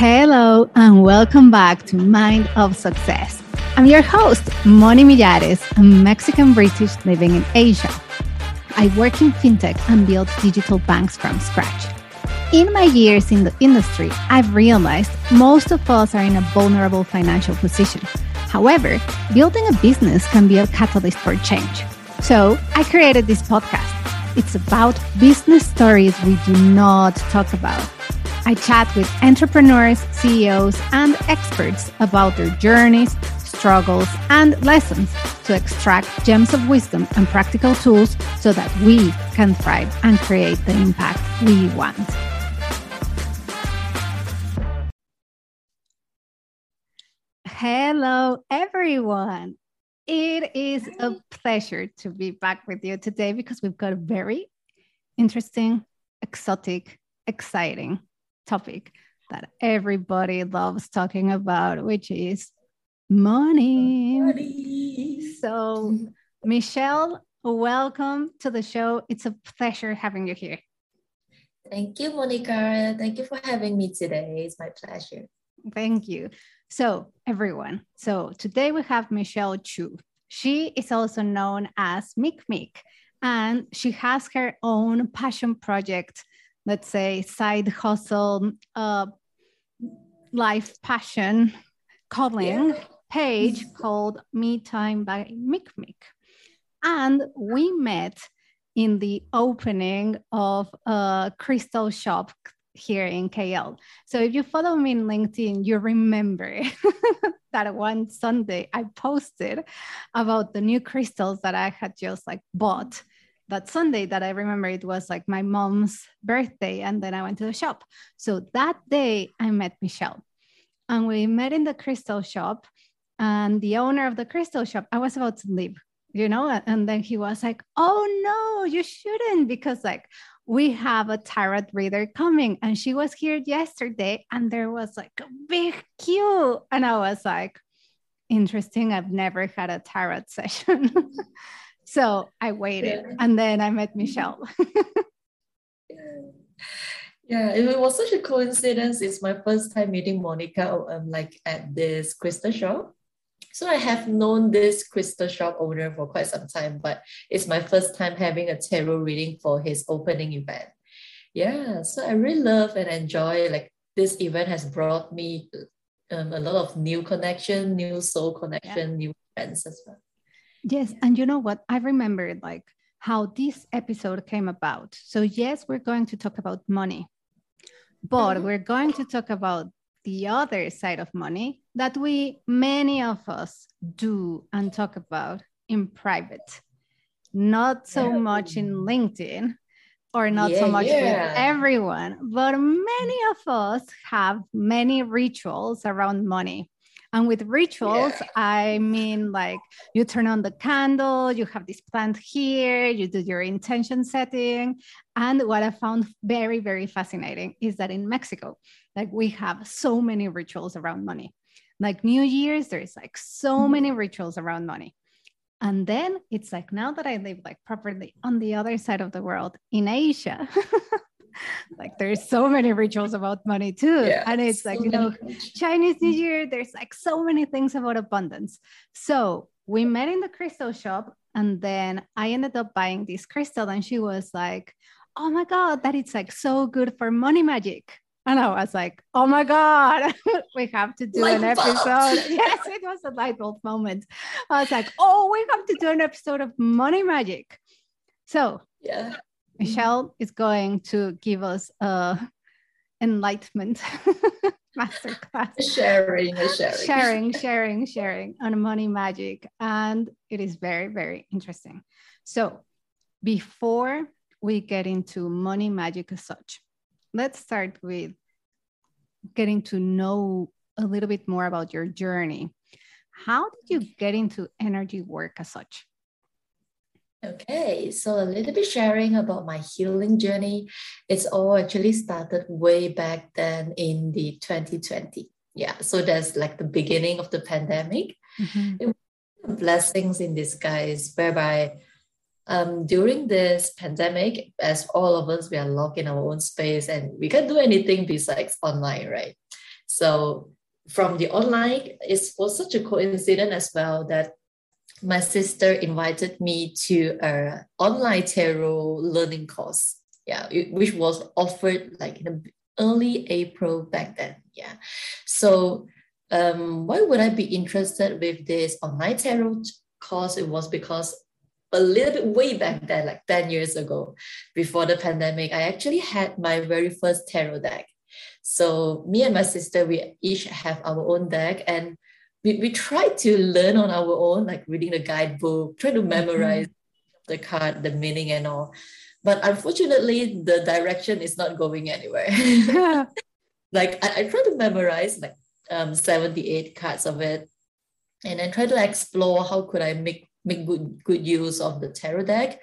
Hello, and welcome back to Mind of Success. I'm your host, Moni Millares, a Mexican British living in Asia. I work in fintech and build digital banks from scratch. In my years in the industry, I've realized most of us are in a vulnerable financial position. However, building a business can be a catalyst for change. So I created this podcast. It's about business stories we do not talk about I chat with entrepreneurs, CEOs, and experts about their journeys, struggles, and lessons to extract gems of wisdom and practical tools so that we can thrive and create the impact we want. Hello, everyone. It is a pleasure to be back with you today because we've got a very interesting, exotic, exciting topic that everybody loves talking about, which is money. money. So, Michelle, welcome to the show. It's a pleasure having you here. Thank you, Monica. Thank you for having me today. It's my pleasure. Thank you. So, everyone, so today we have Michelle Chew. She is also known as Mick Mick, and she has her own passion project let's say side hustle uh, life passion calling yeah. page called me time by mick mick and we met in the opening of a crystal shop here in KL. So if you follow me in LinkedIn, you remember that one Sunday I posted about the new crystals that I had just like bought that Sunday that I remember it was like my mom's birthday. And then I went to the shop. So that day I met Michelle and we met in the crystal shop. And the owner of the crystal shop, I was about to leave, you know, and then he was like, Oh no, you shouldn't, because like we have a tarot reader coming. And she was here yesterday and there was like a big queue. And I was like, Interesting. I've never had a tarot session. So I waited yeah. and then I met Michelle. yeah. it was such a coincidence. It's my first time meeting Monica um, like at this crystal shop. So I have known this crystal shop owner for quite some time, but it's my first time having a tarot reading for his opening event. Yeah, so I really love and enjoy like this event has brought me um, a lot of new connection, new soul connection, yeah. new friends as well. Yes. And you know what? I remember like how this episode came about. So, yes, we're going to talk about money, but mm-hmm. we're going to talk about the other side of money that we, many of us, do and talk about in private, not so much in LinkedIn or not yeah, so much yeah. with everyone, but many of us have many rituals around money. And with rituals, yeah. I mean like you turn on the candle, you have this plant here, you do your intention setting. And what I found very, very fascinating is that in Mexico, like we have so many rituals around money. Like New Year's, there's like so mm-hmm. many rituals around money. And then it's like now that I live like properly on the other side of the world in Asia, like there's so many rituals about money too. Yeah, and it's so like you know chinese new year there's like so many things about abundance. So we met in the crystal shop and then i ended up buying this crystal and she was like oh my god that it's like so good for money magic. And I was like, oh my God, we have to do light an episode. yes, it was a light bulb moment. I was like, oh, we have to do an episode of money magic. So yeah, Michelle mm-hmm. is going to give us a enlightenment masterclass. Sharing, sharing, sharing, sharing, sharing on money magic. And it is very, very interesting. So before we get into money magic as such, let's start with getting to know a little bit more about your journey. How did you get into energy work as such? Okay, so a little bit sharing about my healing journey. It's all actually started way back then in the 2020. Yeah, so that's like the beginning of the pandemic. Mm-hmm. blessings in disguise, whereby um, during this pandemic, as all of us, we are locked in our own space and we can't do anything besides online, right? So from the online, it was such a coincidence as well that my sister invited me to an online tarot learning course. Yeah, which was offered like in early April back then. Yeah. So um, why would I be interested with this online tarot course? It was because a little bit way back then, like 10 years ago, before the pandemic, I actually had my very first tarot deck. So me and my sister, we each have our own deck and we, we tried to learn on our own, like reading the guidebook, try to memorize mm-hmm. the card, the meaning and all. But unfortunately, the direction is not going anywhere. like I, I try to memorize like um, 78 cards of it and then try to explore how could I make make good good use of the tarot deck.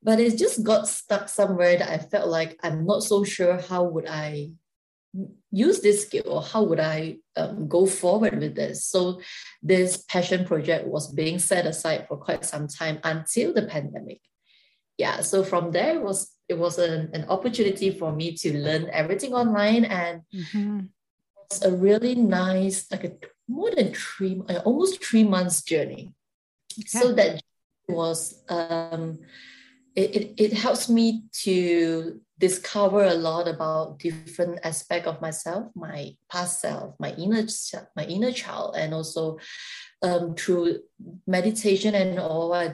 But it just got stuck somewhere that I felt like I'm not so sure how would I use this skill or how would I um, go forward with this? So this passion project was being set aside for quite some time until the pandemic. Yeah, so from there it was it was an, an opportunity for me to learn everything online and mm-hmm. it's a really nice like a more than three uh, almost three months journey. Okay. So that was um, it, it, it helps me to discover a lot about different aspect of myself, my past self, my inner my inner child, and also um, through meditation and all, I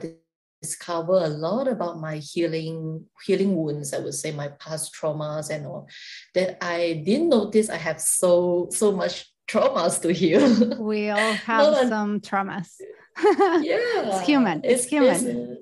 discover a lot about my healing healing wounds. I would say my past traumas and all that I didn't notice. I have so so much traumas to heal. We all have some traumas. yeah, it's human. It's, it's human. It's,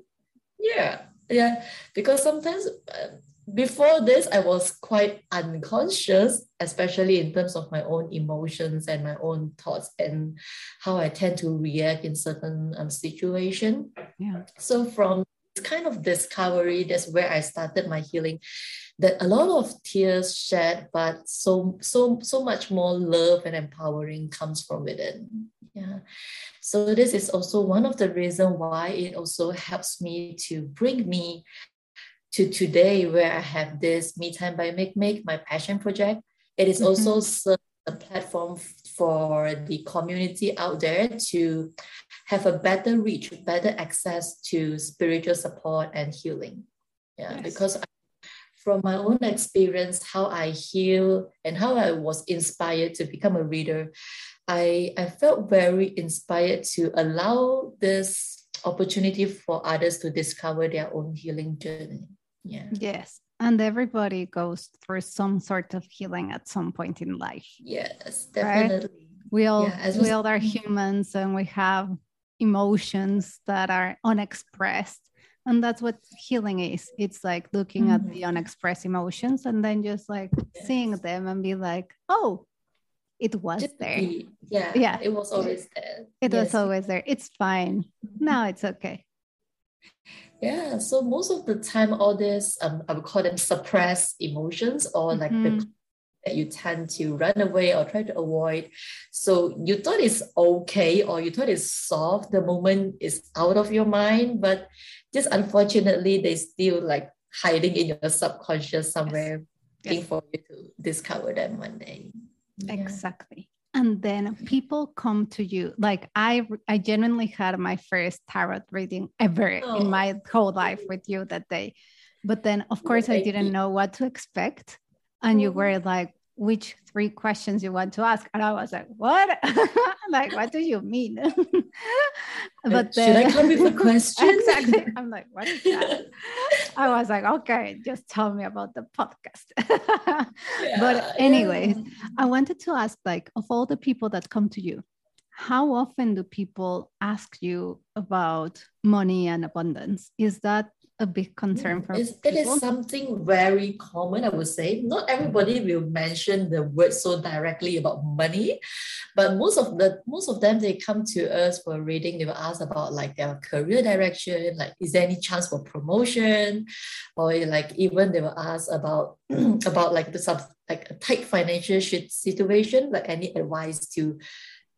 yeah, yeah. Because sometimes. Uh, before this, I was quite unconscious, especially in terms of my own emotions and my own thoughts and how I tend to react in certain um, situation. Yeah. So from this kind of discovery, that's where I started my healing. That a lot of tears shed, but so so so much more love and empowering comes from within. Yeah. So this is also one of the reasons why it also helps me to bring me to today where I have this Me Time by MicMic, my passion project. It is mm-hmm. also a platform for the community out there to have a better reach, better access to spiritual support and healing. Yeah, yes. because I, from my own experience, how I heal and how I was inspired to become a reader, I, I felt very inspired to allow this opportunity for others to discover their own healing journey. Yeah. Yes. And everybody goes through some sort of healing at some point in life. Yes, definitely. Right? We all yeah, we all are humans and we have emotions that are unexpressed. And that's what healing is. It's like looking mm-hmm. at the unexpressed emotions and then just like yes. seeing them and be like, oh, it was just there. Be, yeah. Yeah. It was always there. It yes. was always there. It's fine. Now it's okay. Yeah, so most of the time, all this um, I would call them suppressed emotions or like mm-hmm. the that you tend to run away or try to avoid. So you thought it's okay or you thought it's soft the moment is out of your mind, but just unfortunately, they still like hiding in your subconscious somewhere, yes. waiting yes. for you to discover them one day. Exactly and then people come to you. Like i i genuinely had my first tarot reading ever oh. in my oh. whole life with you that day. But then of course i didn't know what to expect. And you mm-hmm. were like which three questions you want to ask? And i was like what? Like what do you mean? But then, should i come with a question? Exactly. I'm like what is that? I was like okay just tell me about the podcast. Yeah, but anyways yeah. i wanted to ask like of all the people that come to you how often do people ask you about money and abundance? Is that a big concern mm, for it's, It is something very common, I would say. Not everybody will mention the word so directly about money, but most of the most of them they come to us for reading. They will ask about like their career direction, like is there any chance for promotion, or like even they will ask about about like the sub like a tight financial situation, like any advice to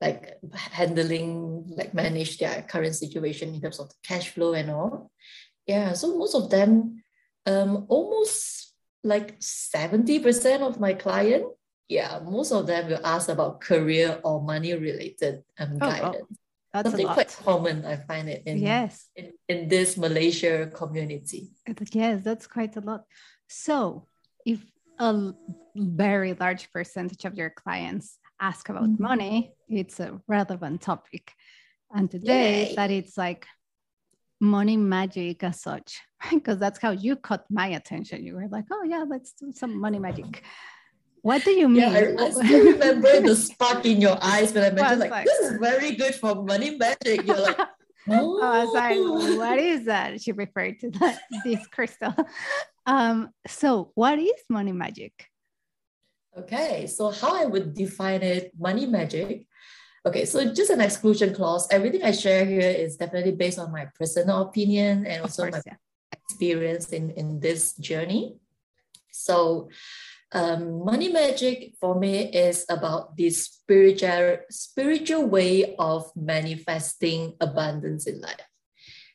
like handling like manage their current situation in terms of the cash flow and all yeah so most of them um, almost like 70% of my client yeah, most of them will ask about career or money related um, Oh, oh, guidance. That's Something quite common, I find it in, Yes. in, in this Malaysia community. Yes, that's quite a lot. So, if a very large percentage of your clients ask about Mhm. money, it's a relevant topic. And today, Yay. that it's like money magic as such, because that's how you caught my attention. You were like, oh, yeah, let's do some money magic. What do you mean? Yeah, I, I still remember the spark in your eyes when I mentioned like, like- this is very good for money magic. You're like, oh, I was like, what is that? She referred to that, this crystal. Um, so, what is money magic? Okay, so how I would define it, money magic. Okay, so just an exclusion clause. Everything I share here is definitely based on my personal opinion and also my yeah. experience in, in this journey. So, um, money magic for me is about the spiritual spiritual way of manifesting abundance in life.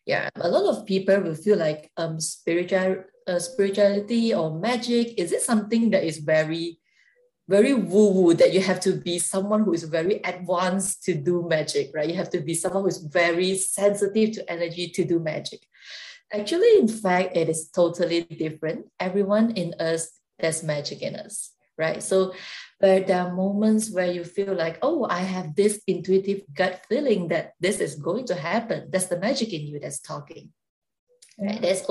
Yeah, a lot of people will feel like um spiritual uh, spirituality or magic is it something that is very very woo woo that you have to be someone who is very advanced to do magic, right? You have to be someone who is very sensitive to energy to do magic. Actually, in fact, it is totally different. Everyone in us, there's magic in us, right? So, but there are moments where you feel like, oh, I have this intuitive gut feeling that this is going to happen. That's the magic in you that's talking. Right? There's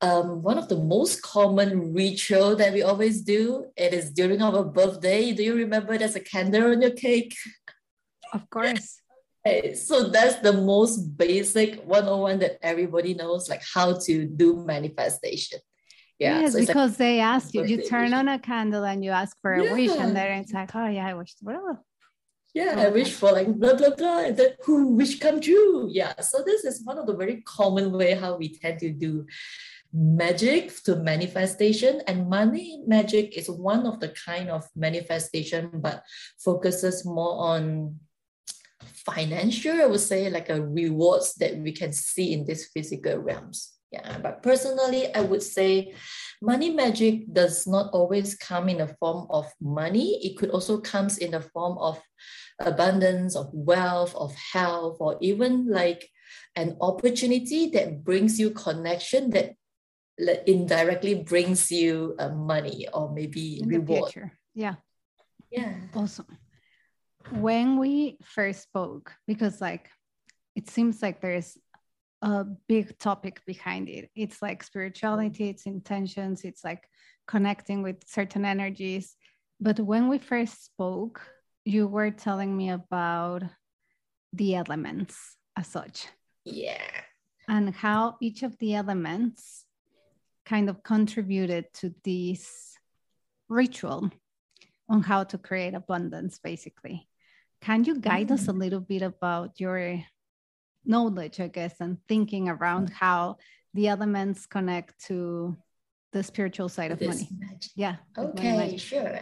um, one of the most common ritual that we always do. It is during our birthday. Do you remember there's a candle on your cake? Of course. So that's the most basic 101 that everybody knows, like how to do manifestation. Yeah. yes, so it's like- because they ask you, you turn on a candle and you ask for a wish, and then it's like, oh yeah, I wish. Well, yeah, Oh, I wish for like blah blah blah, and then who wish come true. Yeah. So this is one of the very common way how we tend to do magic to manifestation and money magic is one of the kind of manifestation but focuses more on financial i would say like a rewards that we can see in these physical realms. Yeah but personally i would say money magic does not always come in the form of money. It could also comes in the form of abundance of wealth of health or even like an opportunity that brings you connection that indirectly brings you uh, money or maybe in reward. Yeah, yeah awesome. When we first spoke, because like it seems like there's a big topic behind it. It's like spirituality, it's intentions, it's like connecting with certain energies. But when we first spoke, you were telling me about the elements as such yeah and how each of the elements kind of contributed to this ritual on how to create abundance basically can you guide us a mm-hmm. little bit about your knowledge i guess and thinking around how the elements connect to the spiritual side of this money magic. yeah money Okay, magic. sure.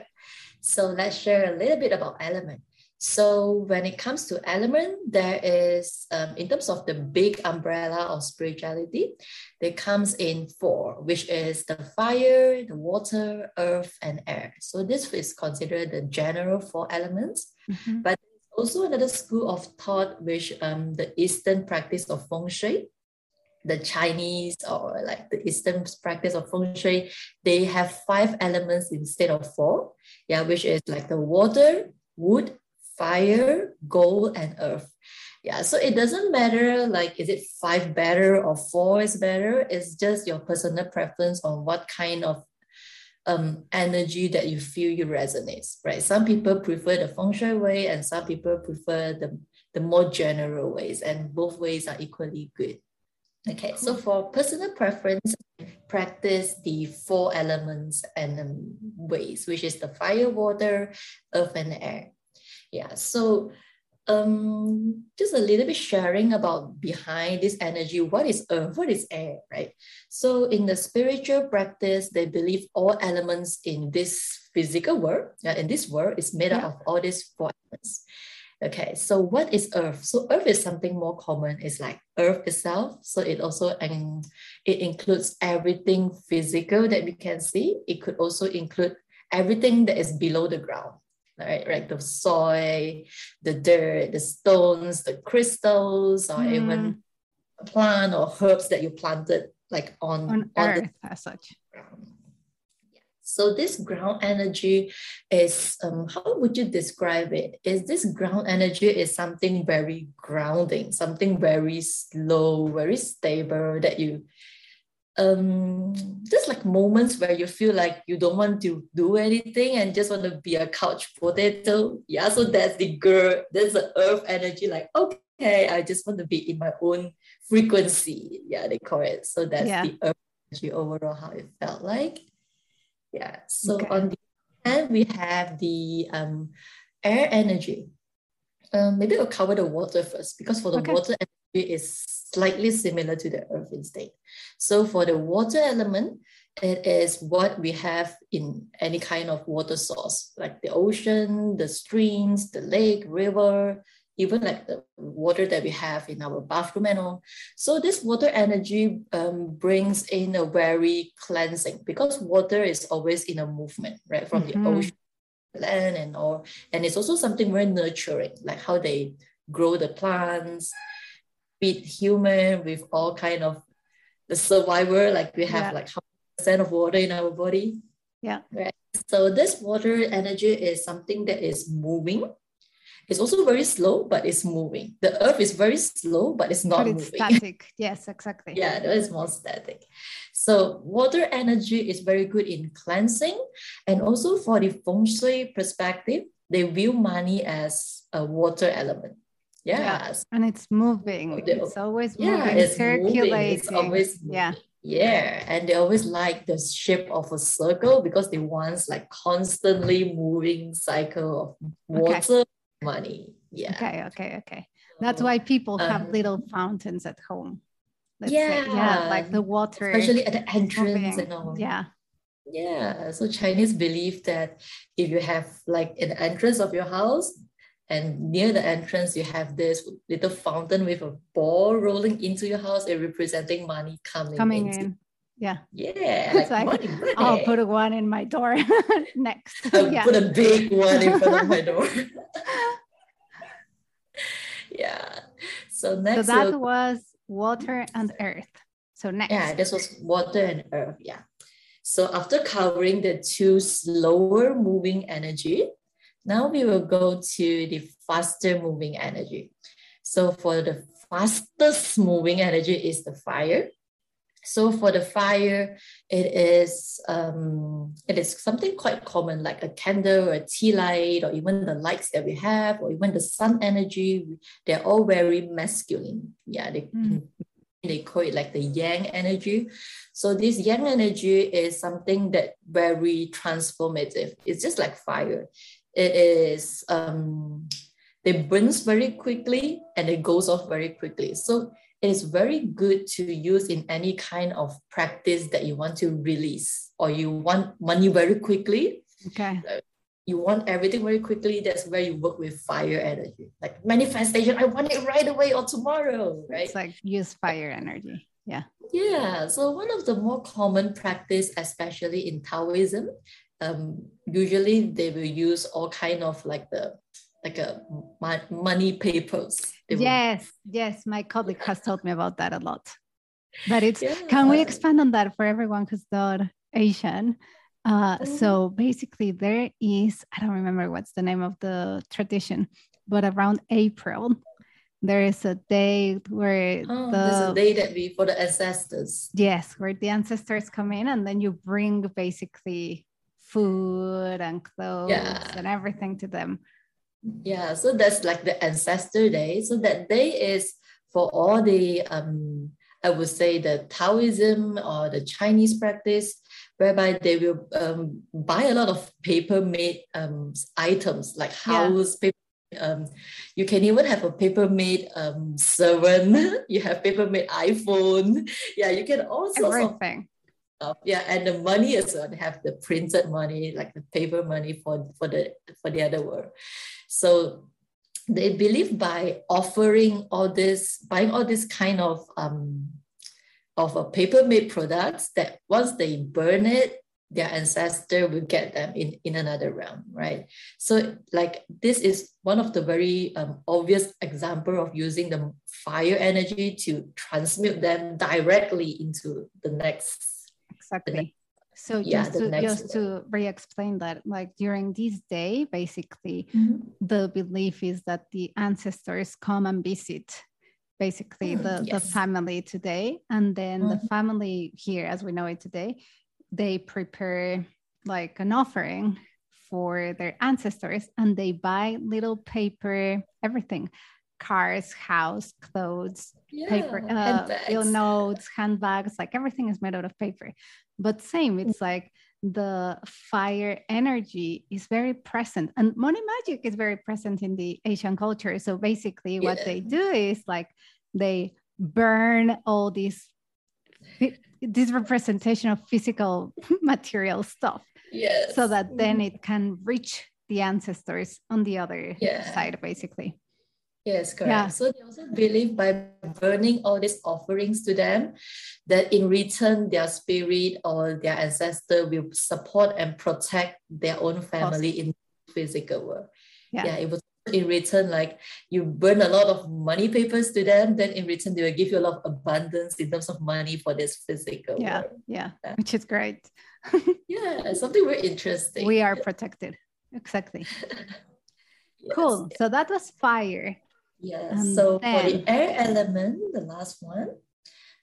So let's share a little bit about element. So when it comes to element, there is, um, in terms of the big umbrella of spirituality, there comes in four, which is the fire, the water, earth, and air. So this is considered the general four elements. Mhm. But also another school of thought, which um, the Eastern practice of feng shui, the Chinese or like the Eastern practice of feng shui, they have five elements instead of four. Yeah, which is like the water, wood, fire, gold, and earth. Yeah, so it doesn't matter like is it five better or four is better. It's just your personal preference on what kind of um, energy that you feel you resonates, right? Some people prefer the feng shui way, and some people prefer the, the more general ways, and both ways are equally good. Okay, so for personal preference, practice the four elements and um, ways, which is the fire, water, earth, and air. Yeah, so um, just a little bit sharing about behind this energy. What is earth? What is air? Right. So in the spiritual practice, they believe all elements in this physical world, yeah, in this world, is made up Yeah. of all these four elements. Okay, so what is earth? So earth is something more common. It's like earth itself. So it also and it includes everything physical that we can see. It could also include everything that is below the ground right? Right, the soil, the dirt, the stones, the crystals, or mm. even a plant or herbs that you planted like on, on, on earth the, as such. So this ground energy is um, how would you describe it? Is this ground energy is something very grounding, something very slow, very stable that you um just like moments where you feel like you don't want to do anything and just want to be a couch potato. Yeah, so that's the girl, that's the earth energy, like okay, I just want to be in my own frequency. Yeah, they call it. So that's yeah. the earth energy overall, how it felt like. Yeah. So okay. on the hand, we have the um air energy. Um, maybe I'll cover the water first because for the okay. water energy is slightly similar to the earth in state. So for the water element, it is what we have in any kind of water source, like the ocean, the streams, the lake, river, even like the water that we have in our bathroom and all. So this water energy um, brings in a very cleansing because water is always in a movement, right? From mm-hmm. the ocean, land and all. And it's also something very nurturing, like how they grow the plants, feed human with all kind of the survivor, like we have yeah. like percent of water in our body. Yeah. Right. So this water energy is something that is moving it's also very slow, but it's moving. The earth is very slow, but it's not but it's moving. static. Yes, exactly. yeah, it is more static. So water energy is very good in cleansing. And also for the feng shui perspective, they view money as a water element. Yes. Yeah. And it's moving. It's always moving, yeah, it's circulating. Moving. It's always moving. Yeah. Yeah, and they always like the shape of a circle because they want like constantly moving cycle of water okay money. Yeah. Okay, okay, okay. That's why people have um, little fountains at home. yeah. Say. Yeah, like the water. Especially at the entrance and all. Yeah. Yeah. So Chinese believe that if you have like an entrance of your house, and near the entrance you have this little fountain with a ball rolling into your house, it representing money coming, coming into, in. Yeah. Yeah. Like money, money. I'll put a one in my door next. I'll yeah. put a big one in front of my door. yeah. So next. So that was water and earth. So next. Yeah, this was water and earth. Yeah. So after covering the two slower moving energy, now we will go to the faster moving energy. So for the fastest moving energy is the fire. So for the fire, it is um, it is something quite common, like a candle or a tea light, or even the lights that we have, or even the sun energy. They're all very masculine. Yeah, they mm. they call it like the yang energy. So this yang energy is something that very transformative. It's just like fire. It is um, it burns very quickly and it goes off very quickly. So it is very good to use in any kind of practice that you want to release or you want money very quickly. Okay. You want everything very quickly. That's where you work with fire energy, like manifestation. I want it right away or tomorrow, right? It's like use fire energy. Yeah. Yeah. So one of the more common practice, especially in Taoism, um, usually they will use all kind of like the like a money papers. Yes, yes, my colleague has told me about that a lot. But it's yeah. can we expand on that for everyone who's not Asian? Uh, mm-hmm. So basically, there is I don't remember what's the name of the tradition, but around April, there is a day where oh, the, there's a day that we for the ancestors. Yes, where the ancestors come in, and then you bring basically food and clothes yeah. and everything to them yeah, so that's like the ancestor day. So that day is for all the um, I would say the Taoism or the Chinese practice, whereby they will um, buy a lot of paper made um, items like house yeah. paper. Um, you can even have a paper made um, servant. You have paper made iPhone. Yeah, you can also everything. Of, yeah, and the money as well. They have the printed money, like the paper money for for the for the other world. So they believe by offering all this, buying all this kind of um, of a paper made products that once they burn it, their ancestor will get them in, in another realm, right? So like this is one of the very um, obvious example of using the fire energy to transmute them directly into the next. Exactly. So yeah, just, to, just to re-explain that, like during this day, basically, mm-hmm. the belief is that the ancestors come and visit basically mm, the, yes. the family today and then mm-hmm. the family here as we know it today they prepare like an offering for their ancestors and they buy little paper everything cars house clothes yeah, paper uh, notes handbags like everything is made out of paper but same it's like the fire energy is very present and money magic is very present in the asian culture so basically what yeah. they do is like they burn all these this representation of physical material stuff yes. so that then it can reach the ancestors on the other yeah. side basically Yes, correct. Yeah. So they also believe by burning all these offerings to them, that in return their spirit or their ancestor will support and protect their own family awesome. in physical world. Yeah. yeah, it was in return, like you burn a lot of money papers to them, then in return they will give you a lot of abundance in terms of money for this physical. Yeah, world. yeah, yeah, which is great. yeah, something very interesting. We are protected. Exactly. yes, cool. So that was fire. Yeah. so then... for the air element, the last one,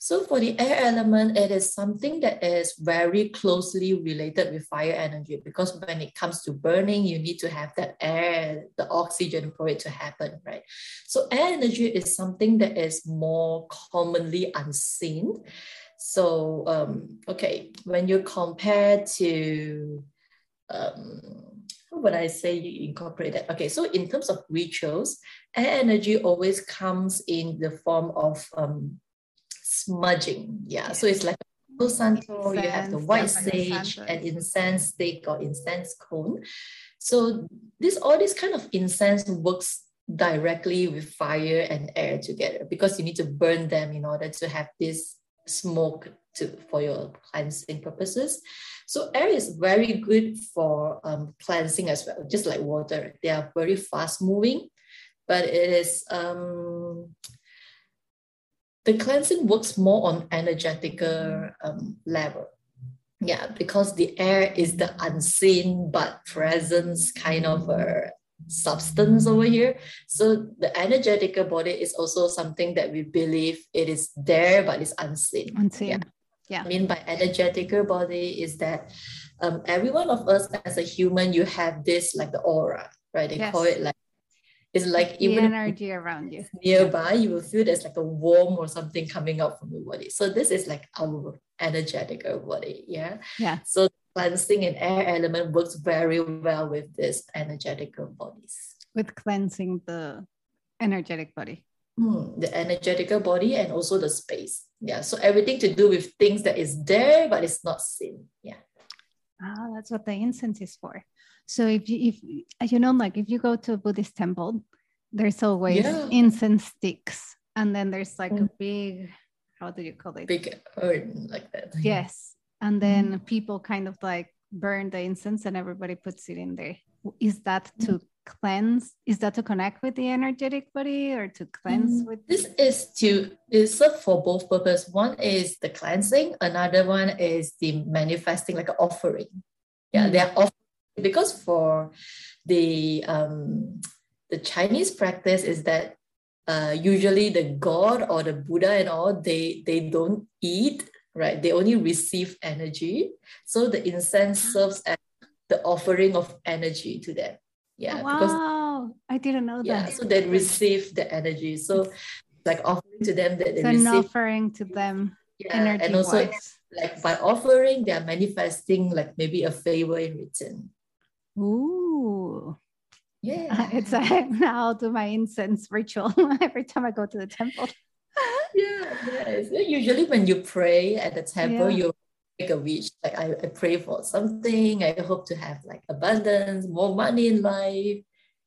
so for the air element, it is something that is very closely related with fire energy because when it comes to burning, you need to have that air, the oxygen for it to happen, right? So air energy is something that is more commonly unseen. So um, okay, when you compare to um, would I say you incorporate that? Okay, so in terms of rituals, air energy always comes in the form of um, smudging. Yeah, so it's like a santo, you have the white sage and incense stick or incense cone. So this all this kind of incense works directly with fire and air together because you need to burn them in order to have this smoke to for your cleansing purposes. So air is very good for um, cleansing as well, just like water. They are very fast moving, but it is um, the cleansing works more on energetical um, level. Yeah, because the air is the unseen but presence kind of a substance over here. So the energetical body is also something that we believe it is there but it's unseen. Unseen. Yeah. Yeah. I mean by energetical body is that um, every one of us as a human, you have this like the aura, right? They yes. call it like it's like the even energy around you nearby, you will feel there's like a warm or something coming out from your body. So this is like our energetic body. Yeah. Yeah. So cleansing and air element works very well with this energetic bodies. With cleansing the energetic body. Mm, the energetical body and also the space. Yeah. So everything to do with things that is there but it's not seen. Yeah. Ah, that's what the incense is for. So if you if you know like if you go to a Buddhist temple, there's always yeah. incense sticks, and then there's like mm. a big how do you call it? Big urn like that. Yes, and then mm. people kind of like burn the incense, and everybody puts it in there. Is that to mm. Cleanse? Is that to connect with the energetic body, or to cleanse mm. with? This is to is for both purpose. One is the cleansing. Another one is the manifesting, like an offering. Yeah, mm. they're offering because for the um, the Chinese practice is that uh, usually the god or the Buddha and all they they don't eat right they only receive energy so the incense ah. serves as the offering of energy to them yeah oh, wow because, I didn't know yeah, that so they receive the energy so like offering to them that they receive, an offering to them yeah, energy and also wise. like by offering they are manifesting like maybe a favor in return Ooh. Yeah. It's a now I'll do my incense ritual every time I go to the temple. yeah, yes. Usually when you pray at the temple, yeah. you a wish. Like I, I pray for something. I hope to have like abundance, more money in life.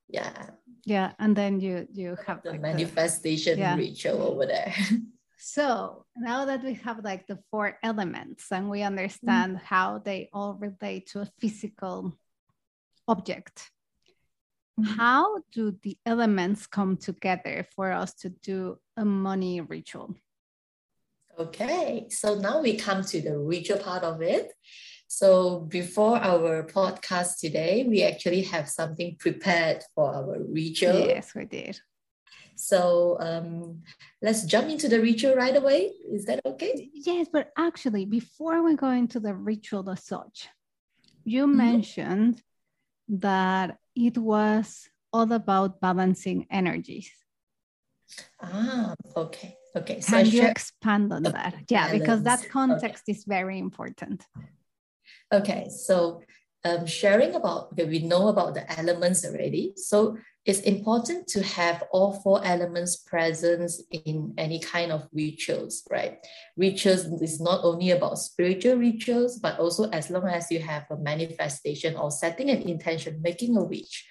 Yeah. Yeah. And then you you have the like manifestation the, yeah. ritual over there. So now that we have like the four elements and we understand mm-hmm. how they all relate to a physical object, mm-hmm. how do the elements come together for us to do a money ritual? Okay, so now we come to the ritual part of it. So before our podcast today, we actually have something prepared for our ritual. Yes, we did. So um, let's jump into the ritual right away. Is that okay? Yes, but actually, before we go into the ritual as such, you mm-hmm. mentioned that it was all about balancing energies. Ah, okay. Okay. So Can you expand on that? Yeah, because that context okay. is very important. Okay, so um, sharing about, okay, we know about the elements already. So it's important to have all four elements present in any kind of rituals, right? Rituals is not only about spiritual rituals, but also as long as you have a manifestation or setting an intention, making a wish.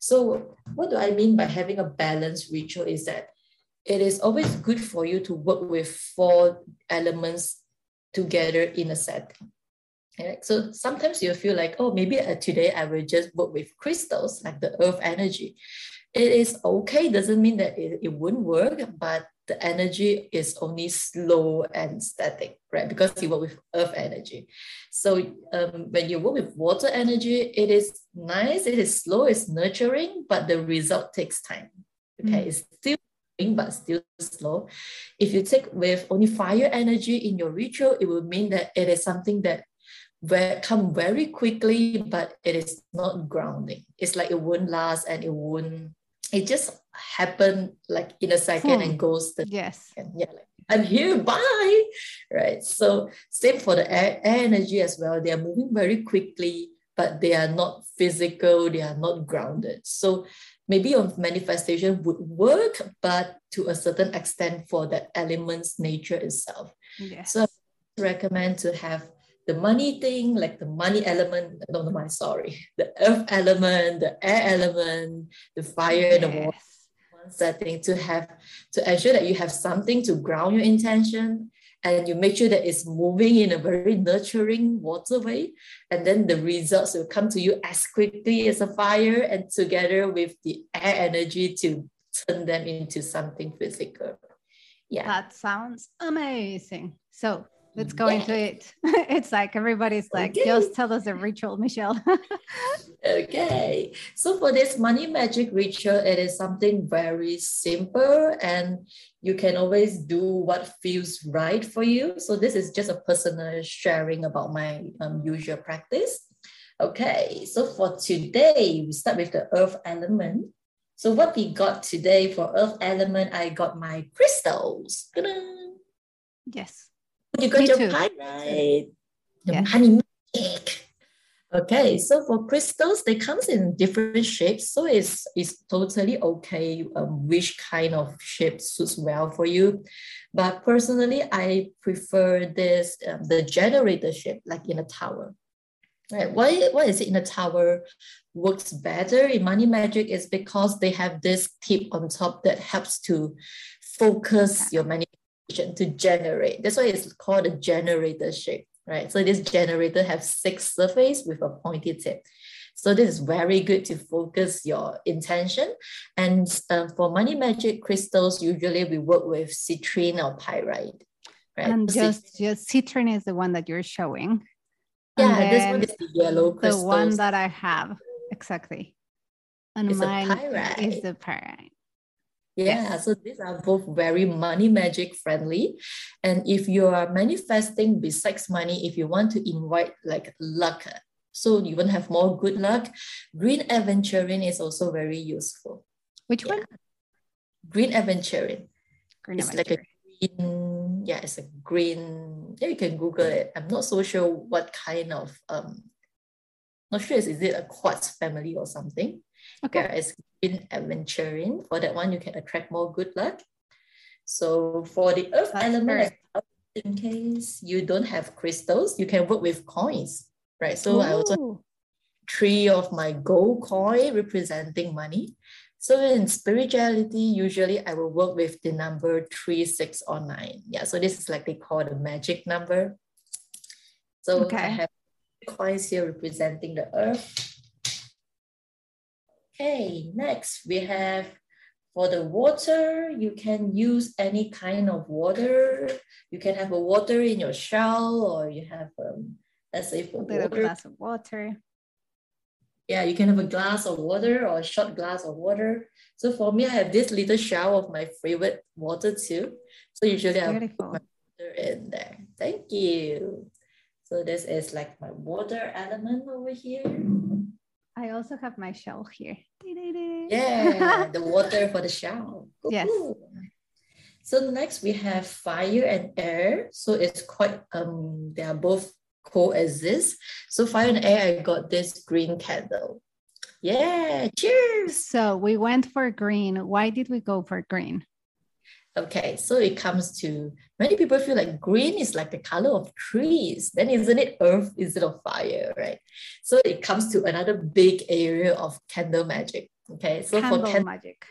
So, what do I mean by having a balanced ritual is that it is always good for you to work with four elements together in a setting. Right? So sometimes you feel like, oh, maybe uh, today I will just work with crystals, like the earth energy. It is okay, doesn't mean that it, it wouldn't work, but the energy is only slow and static, right? Because you work with earth energy. So um, when you work with water energy, it is nice, it is slow, it's nurturing, but the result takes time. Okay, mm. it's still but still slow. If you take with only fire energy in your ritual, it will mean that it is something that very, come very quickly, but it is not grounding. It's like it won't last and it won't, it just happen like in a second hmm. and goes the yes. And yeah, like, I'm here, bye. Right. So same for the air, air energy as well. They are moving very quickly, but they are not physical, they are not grounded. So maybe your manifestation would work, but to a certain extent for that element's nature itself. Yes. So I recommend to have the money thing, like the money element, no, the money, sorry, the earth element, the air element, the fire, yes. the water one setting to have to ensure that you have something to ground your intention and you make sure that it's moving in a very nurturing waterway and then the results will come to you as quickly as a fire and together with the air energy to turn them into something physical. Yeah. That sounds amazing. So let's go into it. it's like everybody's like, okay. just tell us a ritual, Michelle. okay. So for this money magic ritual, it is something very simple and you can always do what feels right for you. So this is just a personal sharing about my um, usual practice. Okay, so for today, we start with the earth element. So what we got today for earth element, I got my crystals. Ta-da! Yes you got Me your too. right, the yeah. honey magic. Okay, so for crystals, they comes in different shapes, so it's it's totally okay um, which kind of shape suits well for you. But personally, I prefer this um, the generator shape, like in a tower. Right? Why why is it in a tower works better in money magic? Is because they have this tip on top that helps to focus your money to generate. That's why it's called a generator shape, right? So this generator has six surface with a pointy tip. So this is very good to focus your intention. And uh, for money magic crystals, usually we work with citrine or pyrite. Right? And just, just citrine is the one that you're showing. Yeah, this one is the yellow crystal. The one that I have, exactly. And it's mine is the pyrite. Yeah, so these are both very money magic friendly. And if you are manifesting besides money, if you want to invite like luck, so you want to have more good luck, green aventurine is also very useful. Which yeah. one? Green aventurine. Green it's aventurine. like a green, yeah, it's a green. Yeah, you can Google it. I'm not so sure what kind of um not sure is, is it a quartz family or something. Okay. There is green aventurine, For that one, you can attract more good luck. So for the earth That's element, in case you don't have crystals, you can work with coins, right? So Ooh. I also three of my gold coin representing money. So in spirituality, usually I will work with the number three, six, or nine. Yeah, so this is like they call the magic number. So Okay. I have coins here representing the earth. Okay, next we have for the water, you can use any kind of water. You can have a water in your shell or you have, um, let's say for water, glass of water. yeah, you can have a glass of water or a short glass of water. So for me, I have this little shell of my favorite water too. So usually I put my water in there. Thank you. So this is like my water element over here. I also have my shell here. Yeah, the water for the shower. Yes. So next we have fire and air. So it's quite um they are both coexist. So fire and air, I got this green candle. Yeah, cheers. So we went for green. Why did we go for green? Okay, so it comes to many people feel like green is like the color of trees. Then isn't it earth instead of fire, right? So it comes to another big area of candle magic. Okay, so Candle for candle magic.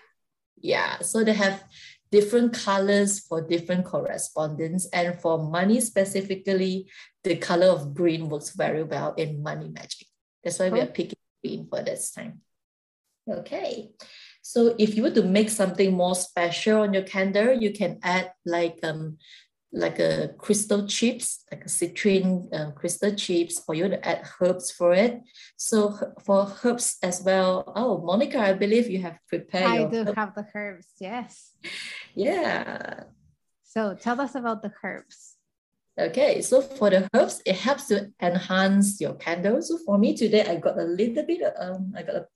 Yeah, so they have different colors for different correspondence. And for money specifically, the color of green works very well in money magic. That's why we are oh. picking green for this time. Okay, so if you were to make something more special on your candle, you can add like um like a crystal chips, like a citrine um, crystal chips, or you want to add herbs for it. So for herbs as well. Oh, Monica, I believe you have prepared I do herb- have the herbs. Yes. yeah. So tell us about the herbs. Okay, so for the herbs, it helps to enhance your candle. So for me today, I got a little bit, of, um, I got, a,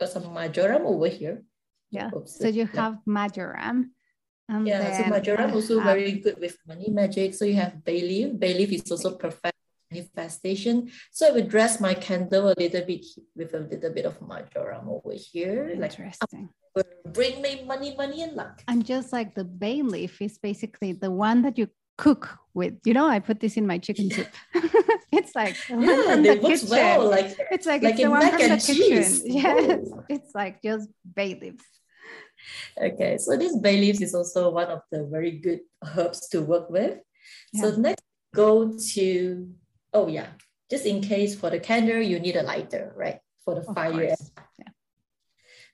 got some marjoram over here. Yeah. Oops, So you have marjoram. And Yeah, so then marjoram also have- very good with money magic. So you have bay leaf. Bay leaf is also perfect manifestation. So I will dress my candle a little bit with a little bit of marjoram over here. Like Interesting. Uh, bring me money, money and luck. And just like the bay leaf is basically the one that you cook with. You know, I put this in my chicken soup. it's like Yeah, from the works kitchen. well. Like It's like, like it's the one from the and kitchen. Yes. Oh. It's like just bay leaves. Okay, so this bay leaves is also one of the very good herbs to work with. So next, go to, oh yeah, just in case for the candle, you need a lighter, right? For the Of fire. Yeah.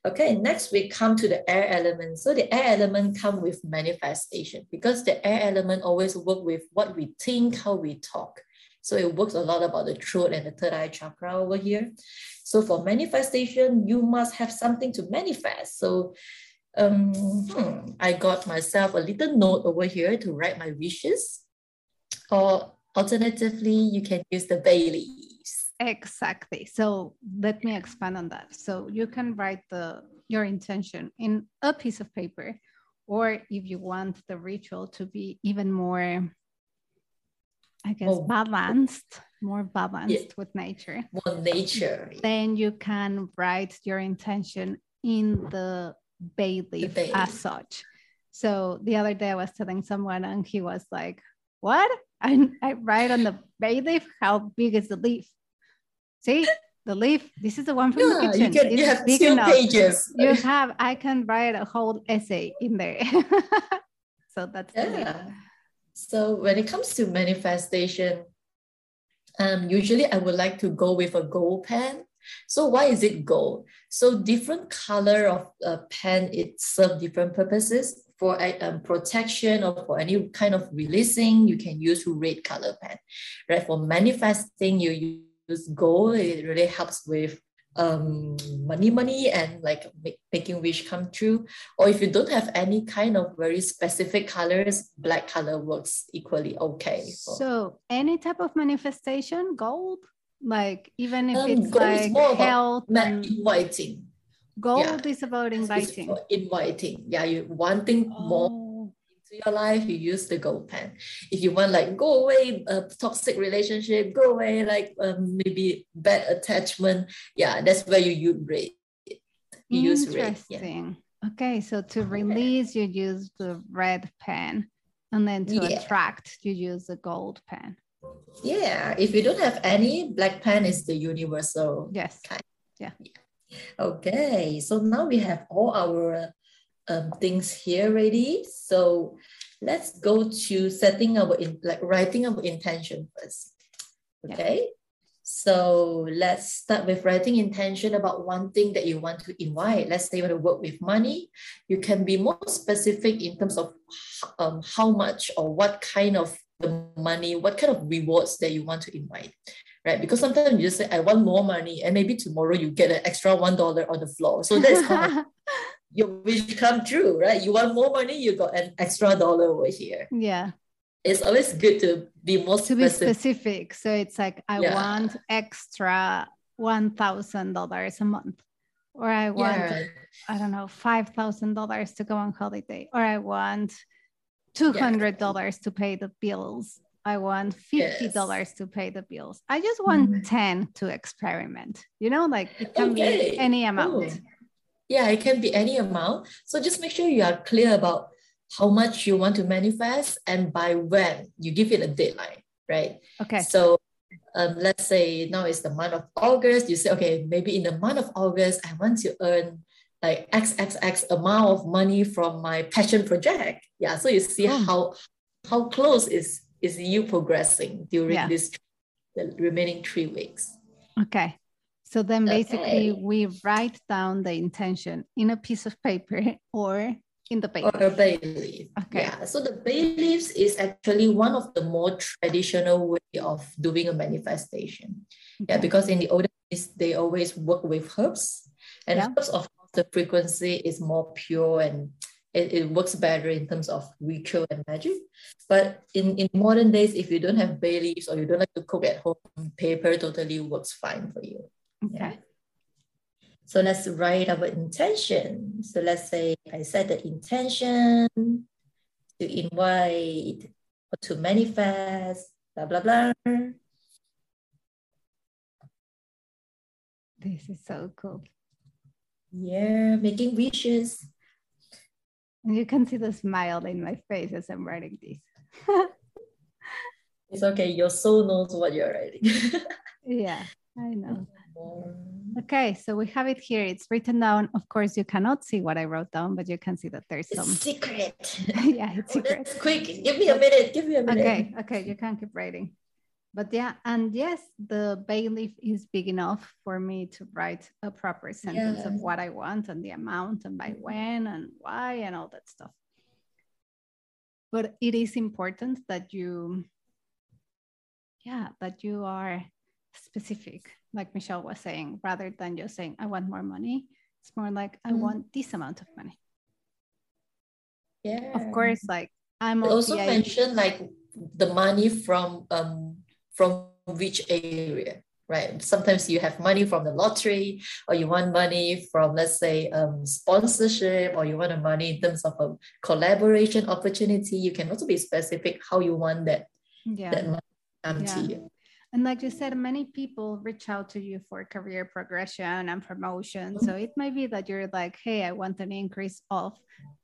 Okay, next we come to the air element. So the air element come with manifestation because the air element always work with what we think, how we talk. So it works a lot about the throat and the third eye chakra over here. So for manifestation, you must have something to manifest. So um, hmm, I got myself a little note over here to write my wishes. Or alternatively, you can use the bay leaves. Exactly. So let me expand on that. So you can write the your intention in a piece of paper, or if you want the ritual to be even more, I guess, More- balanced, more balanced with nature, More nature. then you can write your intention in the bay leaf bay as such. So the other day I was telling someone and he was like, What? I, I write on the bay leaf, how big is the leaf? See the leaf, this is the one from the kitchen. you can you have big two enough. pages. You have, I can write a whole essay in there. so that's. Yeah. So when it comes to manifestation, um, usually I would like to go with a gold pen. So why is it gold? So different color of a pen, it serve different purposes. For um, protection or for any kind of releasing, you can use red color pen. Right? For manifesting, you use gold. It really helps with um money money and like make, making wish come true or if you don't have any kind of very specific colors, black color works equally okay. So any type of manifestation, gold, like even if Um, it's like more and inviting. gold is about inviting. for inviting. Yeah, you wanting more Oh, into your life, you use the gold pen. If you want like go away, a toxic relationship, go away, like um, maybe bad attachment, yeah, that's where you use red. You use red. Yeah. Okay, so to release, you use the red pen, and then to Yeah. attract, you use the gold pen. Yeah, if you don't have any, black pen is the universal Yes. Kind. Yeah. Okay, so now we have all our um, things here ready. So let's go to setting our in, like writing our intention first. Okay. So let's start with writing intention about one thing that you want to invite. Let's say you want to work with money. You can be more specific in terms of um, how much or what kind of the money, what kind of rewards that you want to invite, right? Because sometimes you just say, I want more money, and maybe tomorrow you get an extra one dollar on the floor. So that's of your wish come true, right? You want more money, you got an extra dollar over here. Yeah. It's always good to be more to be specific. So it's like I yeah. want extra one thousand dollars a month, or I want yeah. I don't know five thousand dollars to go on holiday, or I want two hundred dollars yeah. to pay the bills. I want fifty dollars yes. to pay the bills. I just want mm-hmm. ten to experiment. You know, like it can okay. be any amount. Ooh. Yeah, it can be any amount. So just make sure you are clear about how much you want to manifest and by when you give it a deadline, right? Okay. So um, let's say now it's the month of August. You say, okay, maybe in the month of August, I want to earn like XXX amount of money from my passion project. Yeah. So you see oh. how how close is is you progressing during yeah. this the remaining three weeks. Okay. So then basically okay. we write down the intention in a piece of paper or in the bay or a bay leaf. Okay. Yeah. So the bay leaves is actually one of the more traditional way of doing a manifestation. Okay. Yeah, because in the olden days they always work with herbs, and yeah. herbs of course the frequency is more pure and it, it works better in terms of ritual and magic. But in, in modern days, if you don't have bay leaves or you don't like to cook at home, paper totally works fine for you. Okay. Yeah. So let's write our intention. So let's say I set the intention to invite or to manifest, blah, blah, blah. This is so cool. Yeah, making wishes. You can see the smile in my face as I'm writing this. it's okay. Your soul knows what you're writing. yeah, I know. Mm-hmm. Okay, so we have it here. It's written down. Of course, you cannot see what I wrote down, but you can see that there's it's some secret. yeah, it's secret. Quick, give me a minute. Give me a minute. Okay, okay, you can keep writing. But yeah, and yes, the bay leaf is big enough for me to write a proper sentence yeah. of what I want and the amount and by when and why and all that stuff. But it is important that you, yeah, that you are specific like Michelle was saying, rather than just saying, I want more money. It's more like, I mm. want this amount of money. Yeah. Of course, like I'm also mentioned like the money from um from which area, right? Sometimes you have money from the lottery, or you want money from, let's say, um, sponsorship, or you want a money in terms of a collaboration opportunity. You can also be specific how you want that, yeah. that money come yeah. to you. And like you said, many people reach out to you for career progression and promotion. So it might be that you're like, hey, I want an increase of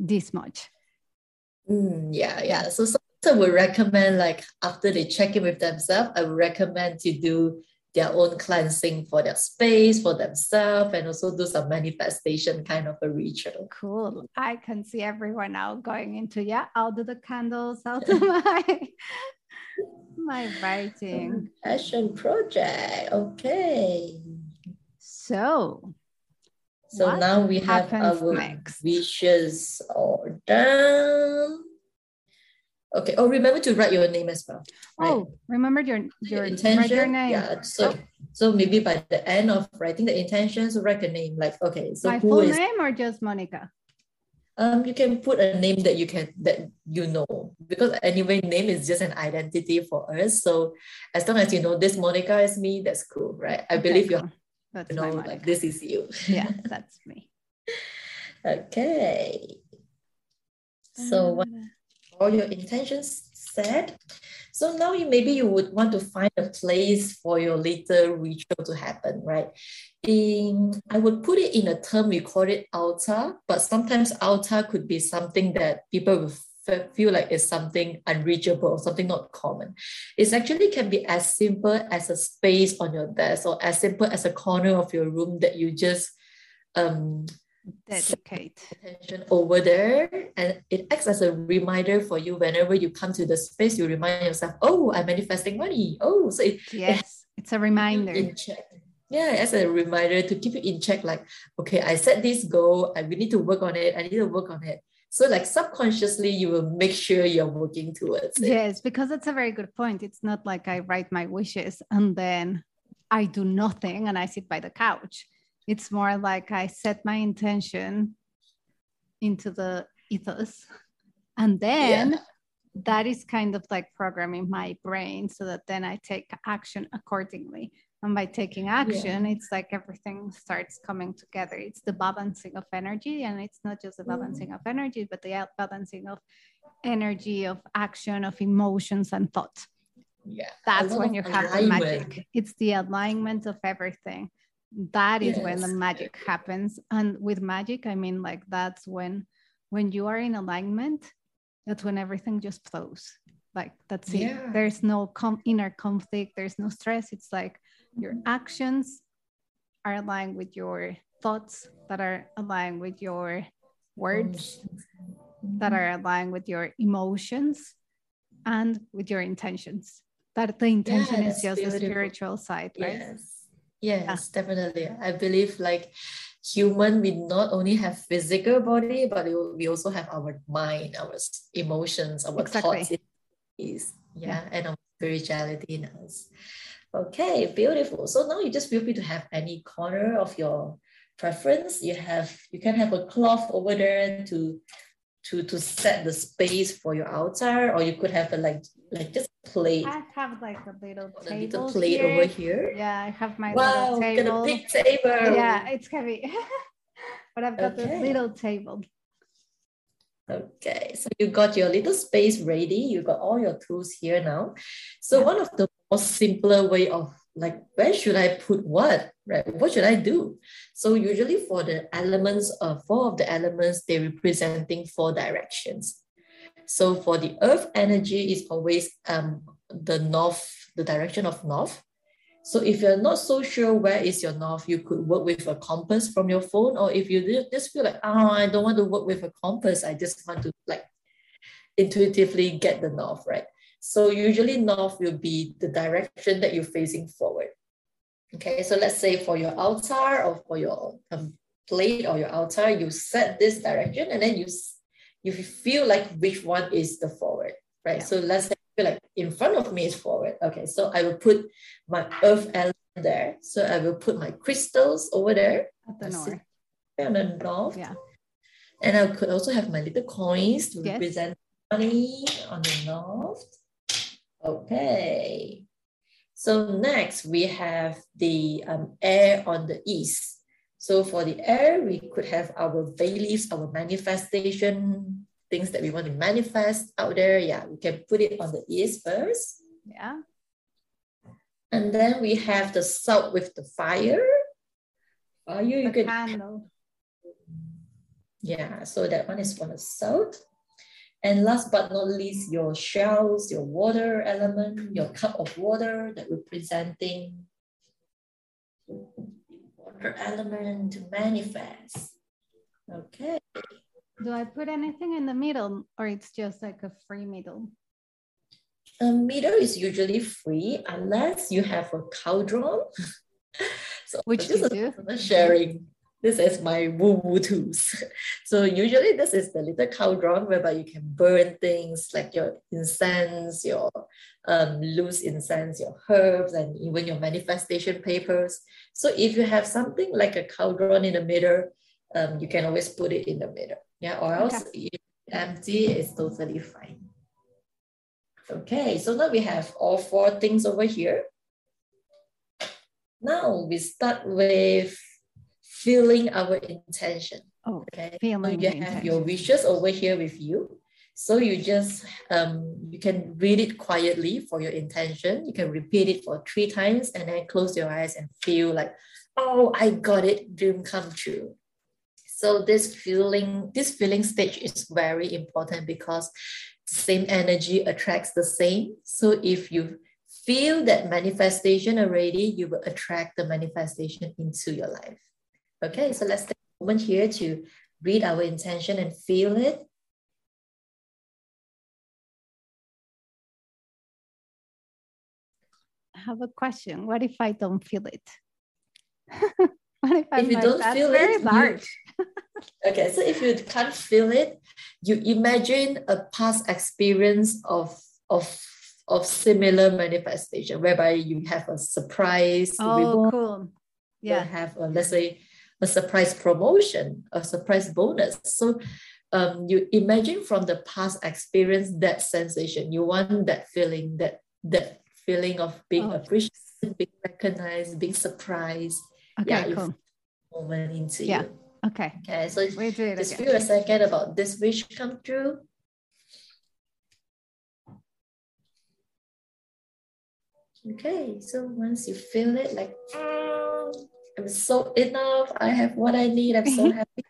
this much. Mm, yeah, yeah. So some would recommend like after they check in with themselves, I would recommend to do their own cleansing for their space, for themselves, and also do some manifestation kind of a ritual. Cool. I can see everyone now going into, yeah, I'll do the candles, I'll do my my writing. Passion project. Okay. So. So now we have our next? wishes all done. Okay. Oh, remember to write your name as well. Right? Oh, remember your your, intention. Your name. Yeah. So oh. so maybe by the end of writing the intentions, write a name. Like okay, so my full is, name or just Monica? um, you can put a name that you can that you know because anyway name is just an identity for us so as long as you know this monica is me that's cool right i okay, believe cool. you that's you know like this is you yeah that's me okay so what all your intentions set so now you maybe you would want to find a place for your little ritual to happen, right? In I would put it in a term we call it altar, but sometimes altar could be something that people will feel like it's something unreachable, or something not common. It actually can be as simple as a space on your desk or as simple as a corner of your room that you just um, dedicate attention over there and it acts as a reminder for you whenever you come to the space you remind yourself oh i'm manifesting money. Oh so it, yes it it's a reminder. in check. Yeah as a reminder to keep you in check like okay i set this goal i we need to work on it i need to work on it. So like subconsciously you will make sure you're working towards it. Yes because that's a very good point. It's not like i write my wishes and then i do nothing and i sit by the couch it's more like I set my intention into the ethos. And then yeah. that is kind of like programming my brain so that then I take action accordingly. And by taking action, yeah. it's like everything starts coming together. It's the balancing of energy. And it's not just the balancing mm. of energy, but the balancing of energy, of action, of emotions and thought. Yeah. That's when you have the magic. It's the alignment of everything that is yes. when the magic happens. And with magic i mean like that's when when you are in alignment that's when everything just flows. Like that's yeah. it there's no com- inner conflict there's no stress. It's like your mm-hmm. actions are aligned with your thoughts that are aligned with your words that are mm-hmm. aligned with your emotions and with your intentions. That the intention yeah, is just beautiful. the spiritual side right? Yes Yes, definitely. I believe like human, we not only have physical body, but we also have our mind, our emotions, our exactly. thoughts. Yeah, yeah, and our spirituality in us. Okay, beautiful. So now you just feel free to have any corner of your preference. You have you can have a cloth over there to to to set the space for your altar, or you could have a like like just plate. I have like a little a little plate here. over here. Yeah, I have my wow, little table. got a big table. Yeah, it's heavy, but I've got okay. this little table. Okay, so you got your little space ready. You got all your tools here now. So yeah. one of the most simpler way of like where should I put what, right? What should I do? So usually for the elements, uh, four of the elements, they're representing four directions. So for the earth energy is always um, the north, the direction of north. So if you're not so sure where is your north, you could work with a compass from your phone. Or if you just feel like, oh, I don't want to work with a compass, I just want to like intuitively get the north, right? So usually north will be the direction that you're facing forward. Okay, so let's say for your altar or for your um, plate or your altar, you set this direction and then you you feel like which one is the forward, right? Yeah. So let's say feel like in front of me is forward. Okay, so I will put my earth element there. So I will put my crystals over there. At the north. On the north. Yeah. And I could also have my little coins to yes. represent money on the north. Okay. So next we have the um, air on the east. So for the air, we could have our beliefs, our manifestation, things that we want to manifest out there. Yeah, we can put it on the east first. Yeah. And then we have the salt with the fire. Fire, you the can. Candle. Yeah, so that one is for the salt. And last but not least, your shells, your water element, your cup of water that representing water element to manifest. Okay. Do I put anything in the middle or it's just like a free middle? A middle is usually free unless you have a cauldron. so which you do? Sharing. This is my woo-woo tools. So usually this is the little cauldron whereby you can burn things like your incense, your um, loose incense, your herbs, and even your manifestation papers. So if you have something like a cauldron in the middle, um, you can always put it in the middle. Yeah, or else okay. if empty, it's totally fine. Okay, so now we have all four things over here. Now we start with feeling our intention. Oh, okay. Feeling so you have your wishes over here with you. So you just um, you can read it quietly for your intention. You can repeat it for three times and then close your eyes and feel like, oh, I got it, dream come true. So this feeling, this feeling stage is very important because the same energy attracts the same. So if you feel that manifestation already, you will attract the manifestation into your life. Okay, so let's take a moment here to read our intention and feel it. I have a question. What if I don't feel it? what if, if you like, don't that's feel very it, you- large? Okay, so if you can't feel it, you imagine a past experience of of of similar manifestation whereby you have a surprise Oh, reward, cool. you Yeah. have a, let's say a surprise promotion, a surprise bonus. So um, you imagine from the past experience that sensation. You want that feeling, that that feeling of being Oh. appreciated, being recognized, being surprised. Okay, yeah, cool. Moment into Yeah. you. Okay. Okay, so We do it just again. feel a second about this wish come true. Okay, so once you feel it, like, "Mm, I'm so enough, I have what I need, I'm so happy.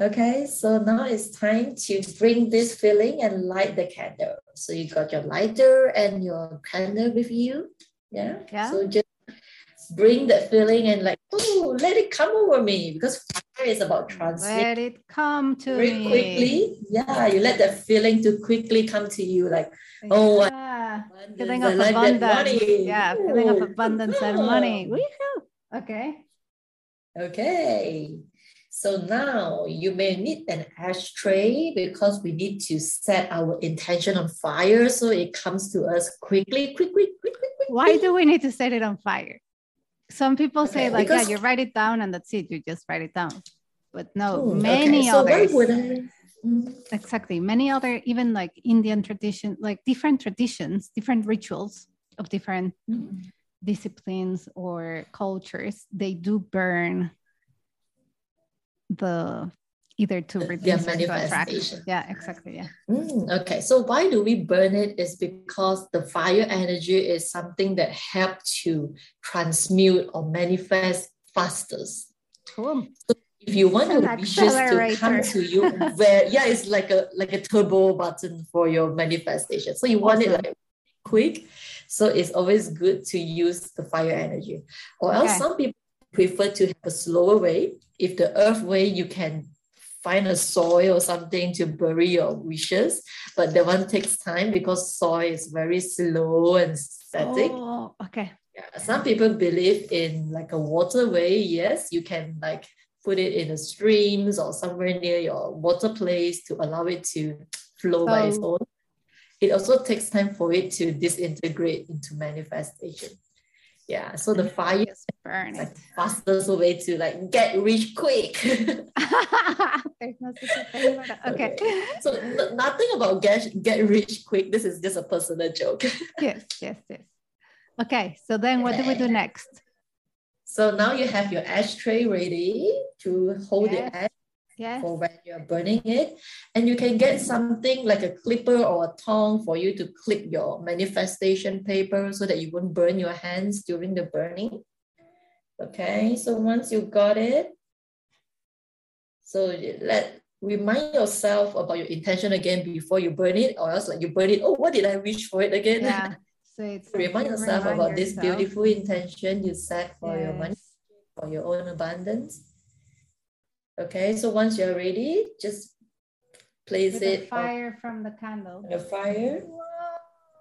Okay, so now it's time to bring this feeling and light the candle. So you got your lighter and your candle with you. Yeah. Yeah. So just bring that feeling and like, oh, let it come over me because fire is about transmitting Let it come to very me. quickly. Yeah, you let that feeling to quickly come to you, like oh, yeah. abundance, feeling of abundance. Yeah, feeling of abundance and oh. money. Woohoo. Okay. Okay. So now you may need an ashtray because we need to set our intention on fire so it comes to us quickly, quick, quick, quick, quick, quick. Why do we need to set it on fire? Some people say, like, yeah, you write it down and that's it. You just write it down. But no, Hmm, many others. would I? Mm, exactly many other even like indian tradition like different traditions different rituals of different mm. Disciplines or cultures they do burn the either to reduce or to attract manifestation. yeah exactly yeah Mm, okay, so why do we burn it? Is because the fire energy is something that helps to transmute or manifest fastest. cool So If you want An your wishes to come to you, where yeah, it's like a like a turbo button for your manifestation. So you want it like quick. So it's always good to use the fire energy. Or else Okay. some people prefer to have a slower way. If the earth way, you can find a soil or something to bury your wishes, but that one takes time because soil is very slow and static. oh okay Yeah, some people believe in like a waterway. Yes, you can like put it in the streams or somewhere near your water place to allow it to flow by its own. It also takes time for it to disintegrate into manifestation. Yeah, so the mm-hmm. fire is like the fastest way to like get rich quick. there's no such thing about okay so n- nothing about get get rich quick. This is just a personal joke. yes yes yes okay so then what do we do next So now you have your ashtray ready to hold Yes. the ash yes for when you're burning it. And you can get something like a clipper or a tong for you to clip your manifestation paper so that you won't burn your hands during the burning. Okay, so once you got it, so let remind yourself about your intention again before you burn it, or else like you burn it. Oh, what did I wish for it again? yeah so it's remind yourself remind about this beautiful intention you set for your money for your own abundance. Okay, so once you're ready, just place With the it on fire from the candle. the fire.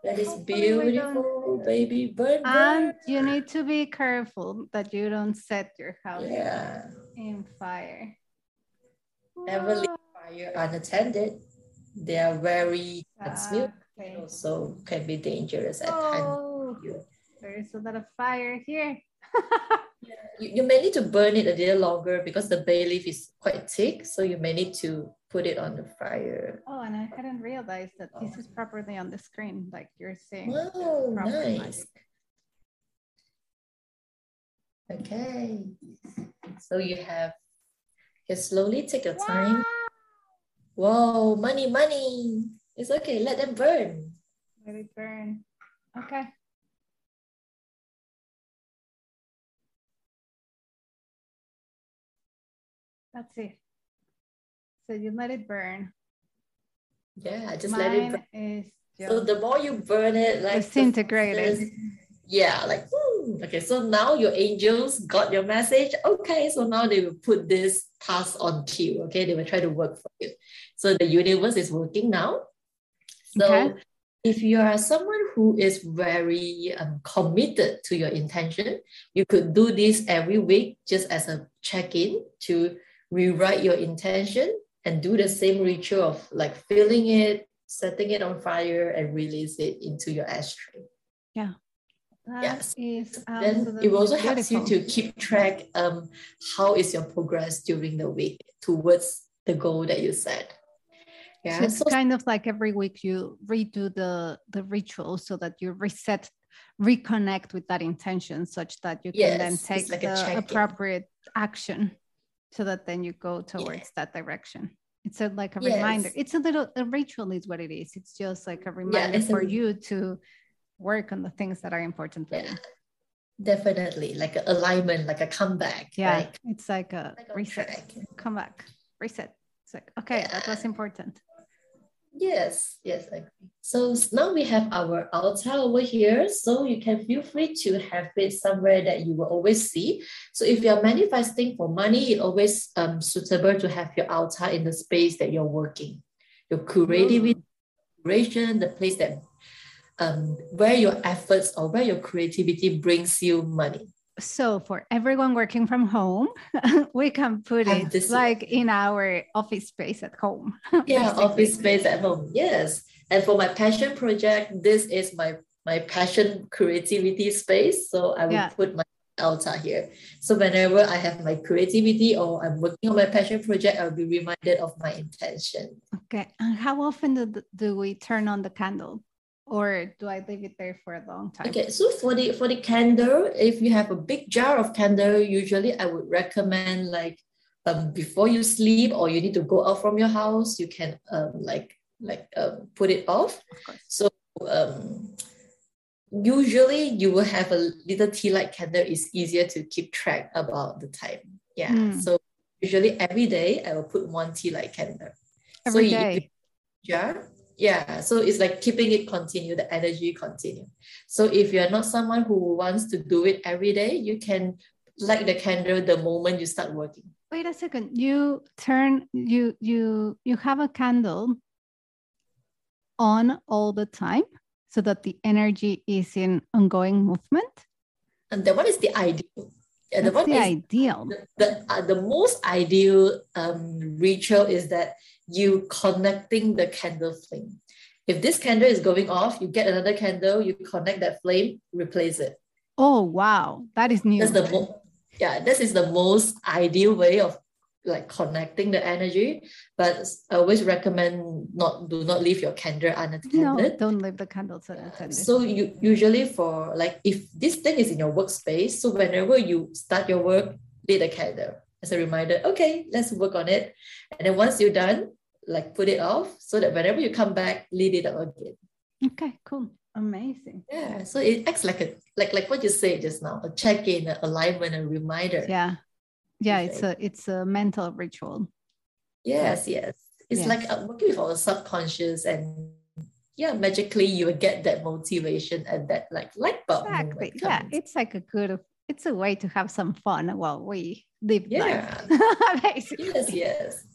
That is Hopefully we don't- beautiful, baby. Burn, And you need to be careful that you don't set your house Yeah, in fire. never leave fire unattended. They are very transmute, Okay. also can be dangerous at times. Oh, You, there's a lot of fire here. you, you may need to burn it a little longer because the bay leaf is quite thick, so you may need to put it on the fire. Oh, and I hadn't realized that this is properly on the screen, like you're seeing. Wow, proper nice. Okay, so you have, you slowly take your time. Whoa, money, money. It's okay, let them burn. Let it burn. Okay. That's it. So you let it burn. Yeah, just let it burn. Mine is So the more you burn it, like disintegrated. yeah, like woo, okay, so now your angels got your message. Okay, so now they will put this task on you. Okay, they will try to work for you. So the universe is working now. So okay. if you are someone who is very um, committed to your intention, you could do this every week just as a check-in to rewrite your intention and do the same ritual of like filling it, setting it on fire, and release it into your ashtray. Yeah. That yes. then it also helps you to keep track um how is your progress during the week towards the goal that you set. Yeah. So it's so, kind of like every week you redo the the ritual so that you reset, reconnect with that intention such that you can yes, then take like the appropriate action so that then you go towards yeah. that direction. It's a, like a yes. reminder. It's a little a ritual is what it is. It's just like a reminder yeah, for a, you to work on the things that are important for yeah. you. Definitely, like an alignment, like a comeback. Yeah, like, it's like a like reset, track. come back, reset. It's like okay, that was important. Yes, yes, I agree. So now we have our altar over here. So you can feel free to have it somewhere that you will always see. So if you're manifesting for money, it always um, suitable to have your altar in the space that you're working. Your creativity, mm. the place that um, where your efforts or where your creativity brings you money. So for everyone working from home, we can put it this like in our office space at home. yeah, office space at home. Yes. And for my passion project, this is my my passion creativity space. So I will yeah. put my altar here. So whenever I have my creativity or I'm working on my passion project, I'll be reminded of my intention. Okay. And how often do, do we turn on the candle? Or do I leave it there for a long time? Okay, so for the for the candle, if you have a big jar of candle, usually I would recommend like um before you sleep or you need to go out from your house, you can um like like um put it off. So um usually you will have a little tea light candle It's easier to keep track about the time. Yeah. Mm. So usually every day I will put one tea light candle. Every so day. You, jar yeah so it's like keeping it continue the energy continue. So if you're not someone who wants to do it every day you can light the candle the moment you start working. Wait a second. You turn you you you have a candle on all the time so that the energy is in ongoing movement? And that one is the ideal? Yeah, the, one the ideal. the, the, uh, the most ideal um, ritual is that you connecting the candle flame. If this candle is going off, you get another candle, you connect that flame, replace it. Oh wow, that is new. That's the mo- yeah, this is the most ideal way of like connecting the energy. But I always recommend not do not leave your candle unattended. No, don't leave the candles unattended. So you usually for like if this thing is in your workspace, so whenever you start your work, lit a candle as a reminder. Okay, let's work on it. And then once you're done, like put it off so that whenever you come back, lead it up again. Okay, cool. Amazing. Yeah. So it acts like a like like what you said just now, a check-in, an alignment, a reminder. Yeah. Yeah, it's a it's a mental ritual. Yes, yes. It's yes. like uh, working with our subconscious and yeah, magically you will get that motivation and that like light bulb. Exactly. Yeah, it's like a good it's a way to have some fun while we live yeah. life. yes, yes.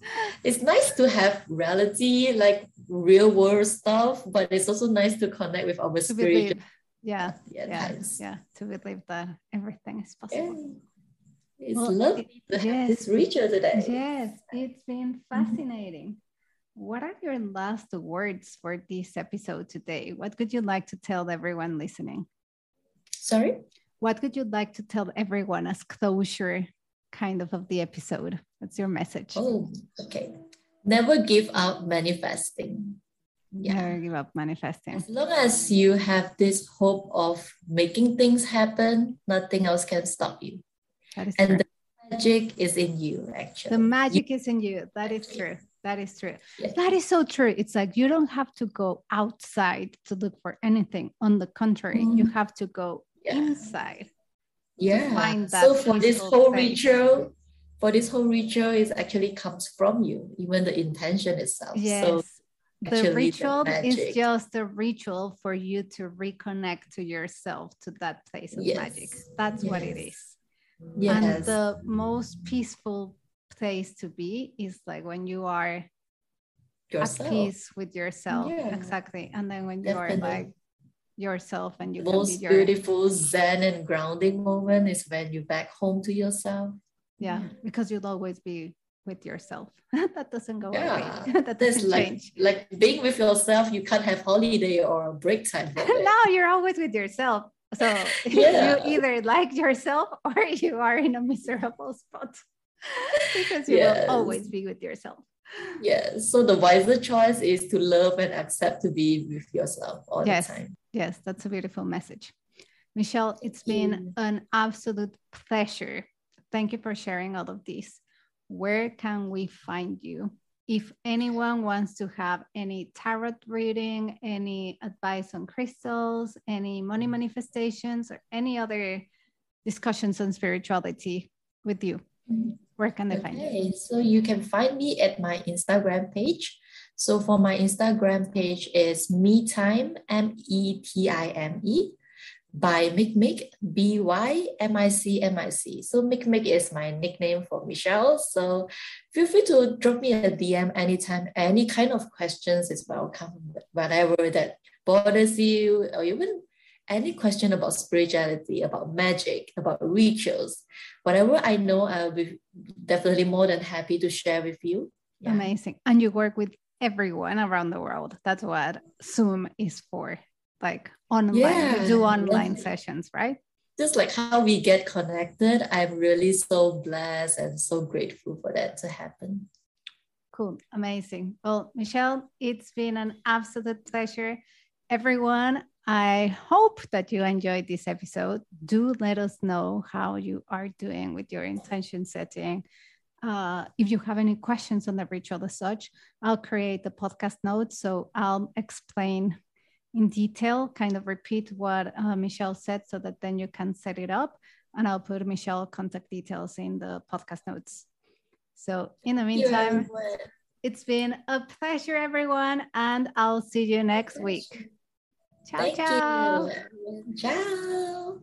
It's nice to have reality, like real world stuff, but it's also nice to connect with our spirit. Yeah, yeah, yeah, yeah, to believe that uh, everything is possible. Yeah. It's well, lovely it, to have yes, this ritual today. Yes, it's been mm-hmm. fascinating. What are your last words for this episode today? What could you like to tell everyone listening? Sorry? What would you like to tell everyone as closure kind of of the episode? What's your message? Oh, okay. Never give up manifesting. Yeah. Never give up manifesting. As long as you have this hope of making things happen, nothing else can stop you. That is and true. the magic is in you, actually. The magic you, is in you. That is true. That is true. Yes. That is so true. It's like you don't have to go outside to look for anything. On the contrary, mm. you have to go yeah. inside yeah so for this whole ritual for this whole ritual is actually comes from you even the intention itself yes so the ritual is just a ritual for you to reconnect to yourself to that place of yes. magic that's yes. what it is yes. and the most peaceful place to be is like when you are yourself. at peace with yourself yeah. exactly and then when you Definitely. are like yourself and you most your... beautiful zen and grounding moment is when you back home to yourself yeah, yeah. because you'll always be with yourself. that doesn't go yeah. away. that doesn't like, change. Like being with yourself, you can't have holiday or break time. no, you're always with yourself. So yeah. you either like yourself or you are in a miserable spot because you yes. will always be with yourself. Yeah. So the wiser choice is to love and accept to be with yourself all yes. the time. Yes, that's a beautiful message. Michelle, it's been an absolute pleasure. Thank you for sharing all of this where can we find you? If anyone wants to have any tarot reading, any advice on crystals, any money manifestations, or any other discussions on spirituality with you, mm-hmm. Where can they okay, find you? So you can find me at my Instagram page. So for my Instagram page is me time, M E T I M E by Mic B Y M I C M I C. So Mic is my nickname for Michelle. So feel free to drop me a DM anytime. Any kind of questions is welcome. Whatever that bothers you, or even any question about spirituality, about magic, about rituals, whatever I know, I'll be definitely more than happy to share with you. Yeah. Amazing. And you work with everyone around the world. That's what Zoom is for like online yeah. you do online sessions right just like how we get connected i'm really so blessed and so grateful for that to happen cool amazing well michelle it's been an absolute pleasure everyone i hope that you enjoyed this episode do let us know how you are doing with your intention setting uh, if you have any questions on the ritual as such, I'll create the podcast notes. So I'll explain in detail, kind of repeat what uh, Michelle said so that then you can set it up. And I'll put Michelle contact details in the podcast notes. So in the meantime, it's been a pleasure, everyone. And I'll see you next week. Ciao, Thank ciao. Ciao.